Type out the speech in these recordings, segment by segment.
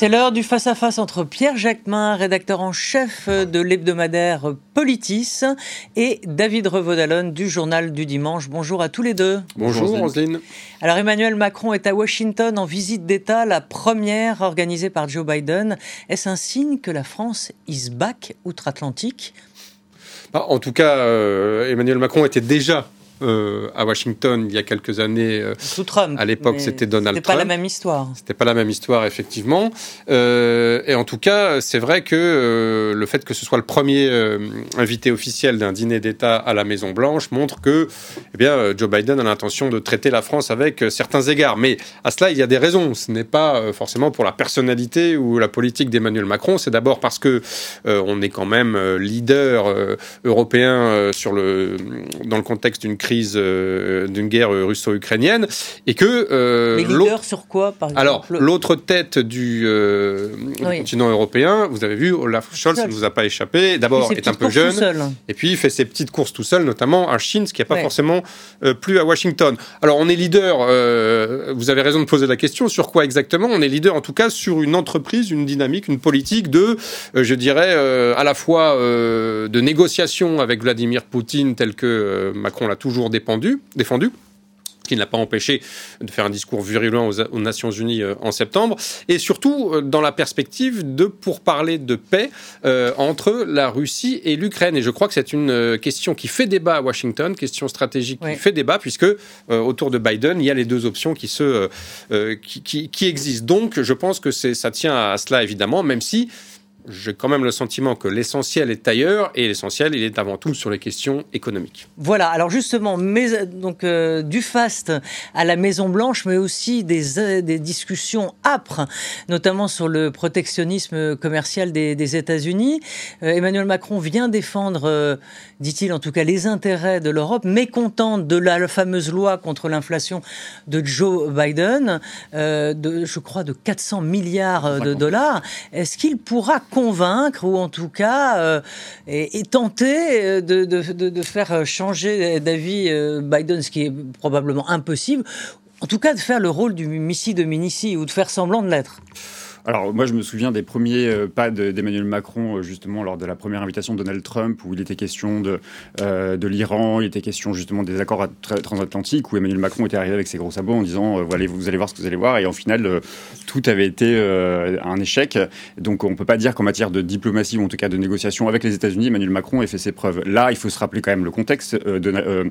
C'est l'heure du face-à-face entre Pierre Jacquemin, rédacteur en chef de l'hebdomadaire Politis, et David Revaudalon du journal du dimanche. Bonjour à tous les deux. Bonjour, Roselyne. Alors Emmanuel Macron est à Washington en visite d'État, la première organisée par Joe Biden. Est-ce un signe que la France is back outre-Atlantique? Bah, En tout cas, euh, Emmanuel Macron était déjà euh, à Washington il y a quelques années. Euh, Sous Trump. À l'époque, c'était Donald Trump. C'était pas la même histoire. C'était pas la même histoire, effectivement. Euh, et en tout cas, c'est vrai que euh, le fait que ce soit le premier invité officiel d'un dîner d'État à la Maison Blanche montre que, eh bien, Joe Biden a l'intention de traiter la France avec certains égards. Mais à cela, il y a des raisons. Ce n'est pas forcément pour la personnalité ou la politique d'Emmanuel Macron. C'est d'abord parce que on est quand même leader européen sur le dans le contexte d'une crise euh, d'une guerre russo-ukrainienne et que euh, leader sur quoi par exemple Alors l'autre tête du, euh, continent européen, vous avez vu, Olaf Scholz ne vous a pas échappé. D'abord est un peu jeune et puis il fait ses petites courses tout seul, notamment à Chine, ce qui n'a pas forcément plu à Washington. Alors on est leader. vous avez raison de poser la question sur quoi exactement On est leader en tout cas sur une entreprise, une dynamique, une politique de, je dirais, à la fois de négociation avec Vladimir Poutine, tel que Macron l'a toujours défendu, défendu qui ne l'a pas empêché de faire un discours virulent aux, Nations Unies euh, en septembre, et surtout euh, dans la perspective de pourparler de paix euh, entre la Russie et l'Ukraine. Et je crois que c'est une question qui fait débat à Washington, question stratégique qui fait débat, puisque autour de Biden, il y a les deux options qui, se, qui, qui, existent. Donc je pense que ça tient à cela, évidemment, même si j'ai quand même le sentiment que l'essentiel est ailleurs et l'essentiel, il est avant tout sur les questions économiques. Voilà, alors justement, mais, donc, euh, du faste à la Maison-Blanche, mais aussi des, euh, des, discussions âpres, notamment sur le protectionnisme commercial des, des États-Unis. Euh, Emmanuel Macron vient défendre, dit-il en tout cas, les intérêts de l'Europe, mécontent de la, fameuse loi contre l'inflation de Joe Biden, de, je crois de 400 milliards de dollars. Est-ce qu'il pourra convaincre ou en tout cas euh, et, tenter euh, de, faire changer d'avis euh, Biden, ce qui est probablement impossible. En tout cas, de faire le rôle du Missi de Minici ou de faire semblant de l'être. Alors moi je me souviens des premiers euh, pas d'Emmanuel Macron euh, justement lors de la première invitation de Donald Trump où il était question de, euh, de l'Iran, il était question justement des accords transatlantiques où Emmanuel Macron était arrivé avec ses gros sabots en disant voilà, vous allez voir ce que vous allez voir et en final tout avait été un échec. Donc on peut pas dire qu'en matière de diplomatie ou en tout cas de négociation avec les États-Unis, Emmanuel Macron ait fait ses preuves. Là il faut se rappeler quand même le contexte. De,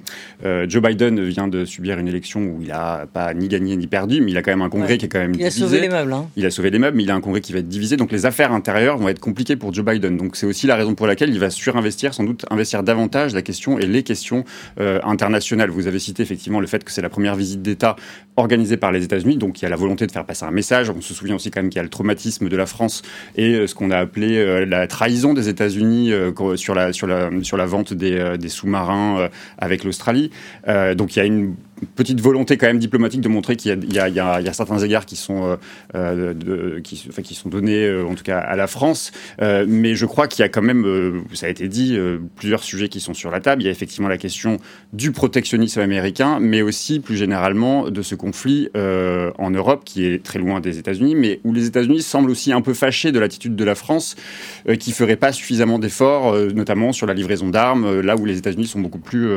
Joe Biden vient de subir une élection où il a pas ni gagné ni perdu, mais il a quand même un congrès qui est quand même il a sauvé les meubles. Hein. Il a sauvé les meubles il a un congrès qui va être divisé. Donc les affaires intérieures vont être compliquées pour Joe Biden. Donc c'est aussi la raison pour laquelle il va surinvestir, sans doute investir davantage la question et les questions euh, internationales. Vous avez cité effectivement le fait que c'est la première visite d'État organisée par les États-Unis. Donc il y a la volonté de faire passer un message. On se souvient aussi quand même qu'il y a le traumatisme de la France et euh, ce qu'on a appelé euh, la trahison des États-Unis sur la vente des, des sous-marins avec l'Australie. donc il y a une petite volonté quand même diplomatique de montrer qu'il y, a certains égards qui sont, euh, euh qui, sont donnés euh, en tout cas à la France, mais je crois qu'il y a quand même, ça a été dit, plusieurs sujets qui sont sur la table. Il y a effectivement la question du protectionnisme américain, mais aussi plus généralement de ce conflit en Europe qui est très loin des États-Unis, mais où les États-Unis semblent aussi un peu fâchés de l'attitude de la France qui ferait pas suffisamment d'efforts, notamment sur la livraison d'armes, là où les États-Unis sont beaucoup plus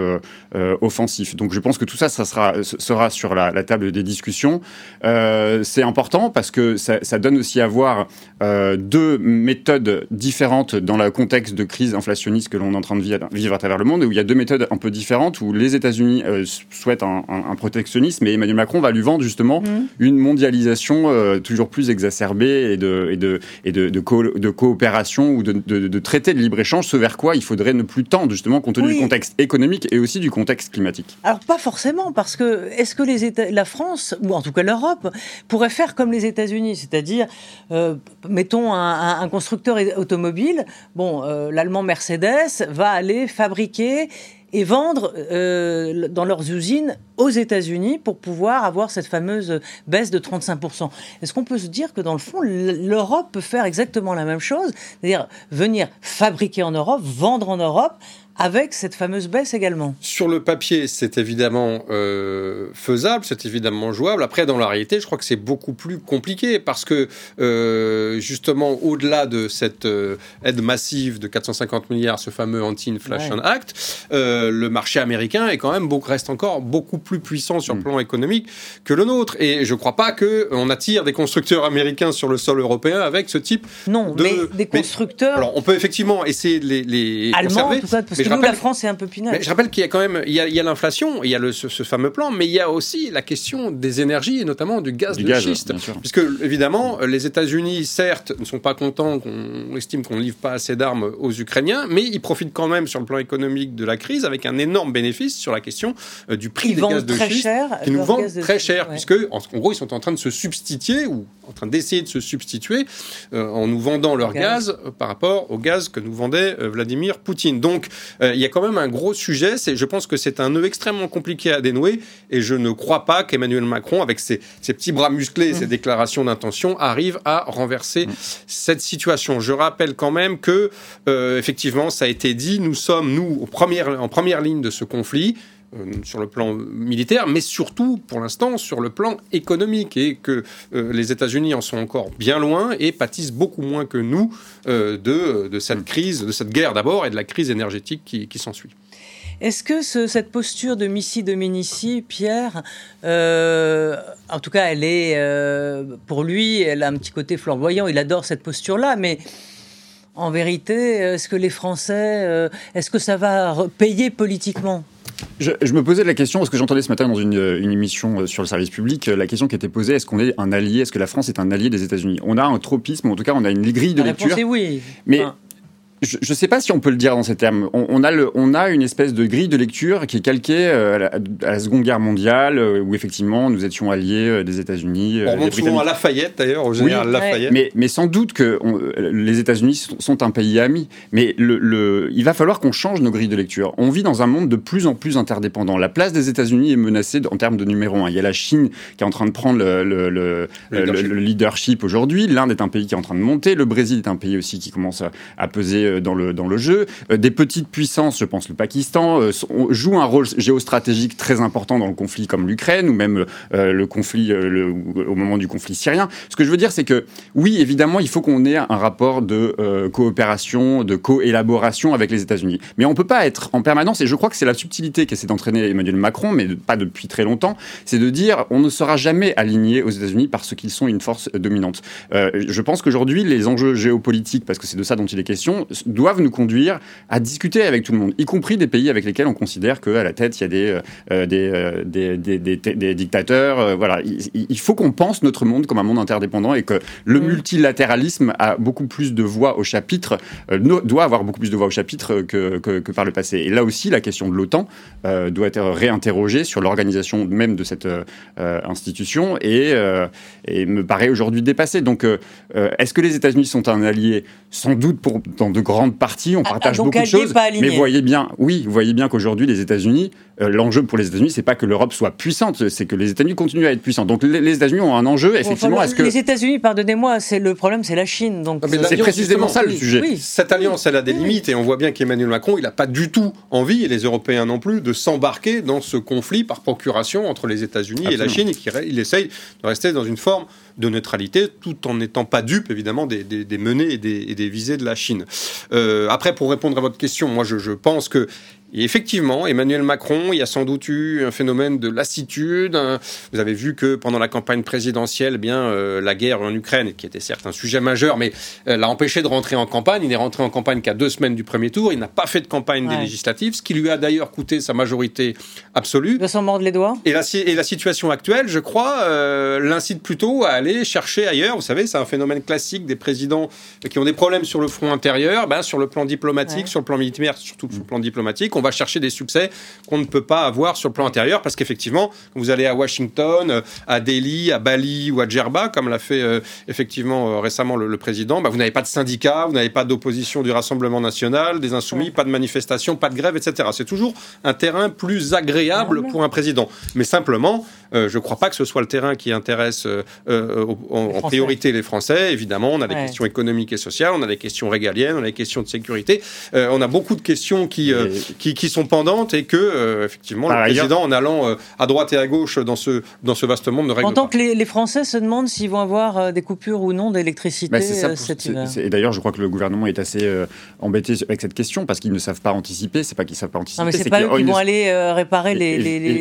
offensifs. Donc je pense que tout ça, ça sera, sur la, table des discussions. Euh, c'est important parce que ça, donne aussi à voir euh, deux méthodes différentes dans le contexte de crise inflationniste que l'on est en train de vivre, à travers le monde, où il y a deux méthodes un peu différentes, où les États-Unis euh, souhaitent un, protectionnisme et Emmanuel Macron va lui vendre justement mmh. une mondialisation toujours plus exacerbée et de, et de, et de, de, coopération ou de, de, traité de libre-échange, ce vers quoi il faudrait ne plus tendre justement compte tenu du contexte économique et aussi du contexte climatique. Alors pas forcément, parce que est-ce que les États, la France, ou en tout cas l'Europe, pourrait faire comme les États-Unis, c'est-à-dire, euh, mettons un, constructeur automobile, bon, euh, l'allemand Mercedes va aller fabriquer et vendre euh, dans leurs usines aux États-Unis pour pouvoir avoir cette fameuse baisse de 35%. Est-ce qu'on peut se dire que dans le fond, l'Europe peut faire exactement la même chose, c'est-à-dire venir fabriquer en Europe, vendre en Europe, avec cette fameuse baisse également. Sur le papier, c'est évidemment euh, faisable, c'est évidemment jouable. Après, dans la réalité, je crois que c'est beaucoup plus compliqué parce que euh, justement, au-delà de cette euh, aide massive de 450 milliards, ce fameux Anti-Inflation Act, le marché américain est quand même beaucoup, reste encore beaucoup plus puissant sur le mm. plan économique que le nôtre. Et je ne crois pas qu'on attire des constructeurs américains sur le sol européen avec ce type non, de... mais des constructeurs... alors, on peut effectivement essayer de les, les Allemands, conserver je rappelle, la France est un peu pinaille. je rappelle qu'il y a quand même il y a, l'inflation, il y a le, ce, fameux plan, mais il y a aussi la question des énergies et notamment du gaz de schiste. Puisque évidemment, les États-Unis, certes, ne sont pas contents qu'on estime qu'on ne livre pas assez d'armes aux Ukrainiens, mais ils profitent quand même sur le plan économique de la crise avec un énorme bénéfice sur la question euh, du prix des gaz de schiste qui nous vendent très cher, puisque en, gros ils sont en train de se substituer ou en train d'essayer de se substituer euh, en nous vendant leur gaz, euh, par rapport au gaz que nous vendait Vladimir Poutine. Donc il y a quand même un gros sujet. C'est, je pense que c'est un nœud extrêmement compliqué à dénouer et je ne crois pas qu'Emmanuel Macron, avec ses, petits bras musclés et ses mmh. déclarations d'intention, arrive à renverser mmh. cette situation. Je rappelle quand même que, euh, effectivement, ça a été dit, nous sommes, nous, en première ligne de ce conflit. Euh, sur le plan militaire, mais surtout, pour l'instant, sur le plan économique, et que euh, les États-Unis en sont encore bien loin et pâtissent beaucoup moins que nous euh, de, de, cette crise, de cette guerre d'abord, et de la crise énergétique qui, s'ensuit. Est-ce que cette posture de Missy Dominici, Pierre, en tout cas, elle est, pour lui, elle a un petit côté flamboyant, il adore cette posture-là, mais en vérité, est-ce que les Français, est-ce que ça va payer politiquement? Je, me posais la question, parce que j'entendais ce matin dans une, émission euh, sur le service public, euh, la question qui était posée, est-ce qu'on est un allié, est-ce que la France est un allié des États-Unis? On a un tropisme, en tout cas on a une grille de la lecture. oui. Mais je ne sais pas si on peut le dire dans ces termes. On, a, le, on a une espèce de grille de lecture qui est calquée euh, à la, Seconde Guerre mondiale, euh, où effectivement nous étions alliés euh, des États-Unis. On remonte souvent à Lafayette d'ailleurs, au général Lafayette. Mais, mais, sans doute que les États-Unis sont un pays ami. Mais le, le il va falloir qu'on change nos grilles de lecture. On vit dans un monde de plus en plus interdépendant. La place des États-Unis est menacée en termes de numéro un. Il y a la Chine qui est en train de prendre le, le leadership, leadership aujourd'hui. L'Inde est un pays qui est en train de monter. Le Brésil est un pays aussi qui commence à, à peser dans le, dans le jeu. Euh, des petites puissances, je pense le Pakistan, euh, jouent un rôle géostratégique très important dans le conflit comme l'Ukraine ou même euh, le conflit au moment du conflit syrien. Ce que je veux dire, c'est que oui, évidemment, il faut qu'on ait un rapport de coopération, de co-élaboration avec les États-Unis. Mais on ne peut pas être en permanence, et je crois que c'est la subtilité qu'essaie d'entraîner Emmanuel Macron, mais pas depuis très longtemps, c'est de dire on ne sera jamais aligné aux États-Unis parce qu'ils sont une force dominante. je pense qu'aujourd'hui, les enjeux géopolitiques, parce que c'est de ça dont il est question, doivent nous conduire à discuter avec tout le monde, y compris des pays avec lesquels on considère qu'à la tête, il y a des, euh, euh, des, des, des, des, dictateurs. Euh, voilà. Il, faut qu'on pense notre monde comme un monde interdépendant et que le mm. multilatéralisme a beaucoup plus de voix au chapitre, doit avoir beaucoup plus de voix au chapitre que, que, que, par le passé. Et là aussi, la question de l'OTAN doit être réinterrogée sur l'organisation même de cette institution et, et me paraît aujourd'hui dépassée. Donc, est-ce que les États-Unis sont un allié? Sans doute pour, dans de grandes parties on ah, partage ah, beaucoup de choses. Mais voyez bien, oui, vous voyez bien qu'aujourd'hui, les États-Unis, euh, l'enjeu pour les États-Unis, c'est pas que l'Europe soit puissante, c'est que les États-Unis continuent à être puissants. Donc les, États-Unis ont un enjeu, effectivement. est-ce que les États-unis, pardonnez-moi, c'est le problème, c'est la Chine. Donc ah, c'est précisément ça le sujet. Cette alliance, elle a des limites, et on voit bien qu'Emmanuel Macron, il n'a pas du tout envie, et les Européens non plus, de s'embarquer dans ce conflit par procuration entre les États-Unis et la Chine, et qu'il essaye de rester dans une forme de neutralité, tout en n'étant pas dupe, évidemment, des, menées et des, visées de la Chine. Euh, après, pour répondre à votre question, moi, je, je pense que et effectivement, Emmanuel Macron, il y a sans doute eu un phénomène de lassitude. Vous avez vu que pendant la campagne présidentielle, eh bien euh, la guerre en Ukraine, qui était certes un sujet majeur, mais euh, l'a empêché de rentrer en campagne. Il n'est rentré en campagne qu'à deux semaines du premier tour. Il n'a pas fait de campagne des législatives, ce qui lui a d'ailleurs coûté sa majorité absolue. De s'en mordre les doigts. Et la, et la situation actuelle, je crois, euh, l'incite plutôt à aller chercher ailleurs. Vous savez, c'est un phénomène classique des présidents qui ont des problèmes sur le front intérieur, ben, sur le plan diplomatique, sur le plan militaire, surtout sur le plan diplomatique. On va chercher des succès qu'on ne peut pas avoir sur le plan intérieur parce qu'effectivement, vous allez à Washington, euh, à Delhi, à Bali ou à Djerba, comme l'a fait euh, effectivement euh, récemment le, président, bah, vous n'avez pas de syndicat, vous n'avez pas d'opposition du Rassemblement national, des insoumis, pas de manifestation, pas de grève, etc. C'est toujours un terrain plus agréable pour un président. Mais simplement, je ne crois pas que ce soit le terrain qui intéresse en, priorité les Français. Évidemment, on a des questions économiques et sociales, on a des questions régaliennes, on a les questions de sécurité. on a beaucoup de questions qui, qui, qui, sont pendantes et que, effectivement, le président, en allant à droite et à gauche dans ce, dans ce vaste monde, ne règle En tant que les, les, Français se demandent s'ils vont avoir des coupures ou non d'électricité bah, cet hiver. Et d'ailleurs, je crois que le gouvernement est assez embêté avec cette question parce qu'ils ne savent pas anticiper. C'est pas qu'ils savent pas anticiper. Non, mais c'est pas eux qui vont aller réparer les,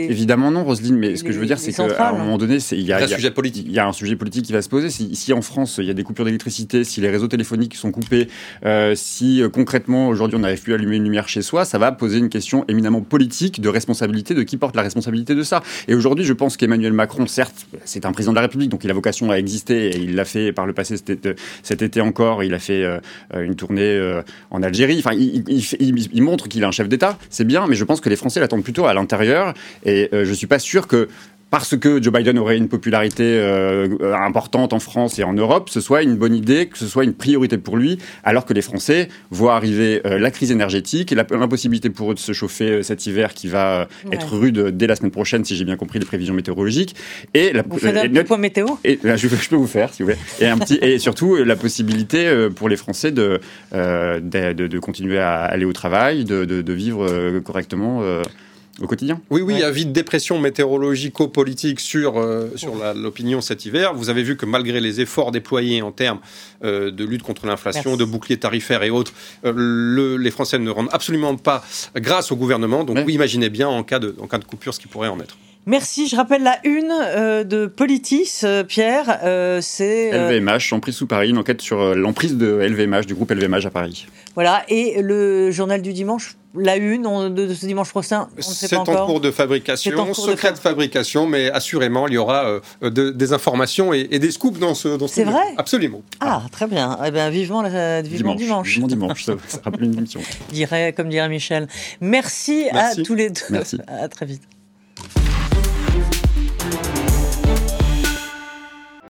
Évidemment non, Roselyne, mais ce que je veux dire, c'est qu'à un moment donné, il y, a un sujet politique. Il y a un sujet politique qui va se poser. Si, si en France, il y a des coupures d'électricité, si les réseaux téléphoniques sont coupés, euh, si euh, concrètement, aujourd'hui, on n'arrive plus à allumer une lumière chez soi, ça va poser une question éminemment politique de responsabilité, de qui porte la responsabilité de ça. Et aujourd'hui, je pense qu'Emmanuel Macron, certes, c'est un président de la République, donc il a vocation à exister, et il l'a fait par le passé cet été, encore, il a fait euh, une tournée en Algérie. Enfin, il, il montre qu'il est un chef d'État, c'est bien, mais je pense que les Français l'attendent plutôt à l'intérieur, et je suis pas sûr que parce que Joe Biden aurait une popularité euh, importante en France et en Europe, ce soit une bonne idée, que ce soit une priorité pour lui, alors que les Français voient arriver euh, la crise énergétique et l'impossibilité pour eux de se chauffer euh, cet hiver qui va être rude dès la semaine prochaine, si j'ai bien compris les prévisions météorologiques. Et la, vous faites un petit point météo? Et, je, peux vous faire, si vous voulez. Et, un petit, et surtout la possibilité pour les Français de, de, de, continuer à aller au travail, de, de vivre correctement au quotidien? Oui, oui, avis de dépression météorologico-politique sur, euh, sur l'opinion cet hiver. Vous avez vu que malgré les efforts déployés en termes euh, de lutte contre l'inflation, de bouclier tarifaire et autres, euh, le, les Français ne rendent absolument pas grâce au gouvernement. Donc vous imaginez bien en cas, de, en cas de coupure ce qui pourrait en être. Merci. Je rappelle la une euh, de Politis, euh, Pierre. Euh, c'est LVMH, emprise sous Paris, une enquête sur l'emprise de LVMH, du groupe LVMH à Paris. Voilà. Et le journal du dimanche, la une de, ce dimanche prochain, on ne sait pas encore. C'est en cours de fabrication, secret de, fabrication, mais assurément, il y aura des informations et, des scoops dans ce. Dans c'est vrai Absolument. Ah, très bien. Eh bien, vivement, la, vivement dimanche. Vivement dimanche, ça, rappelle une émission. Dirait, comme dirait Michel. Merci, Merci. à tous les deux. Merci. À très vite.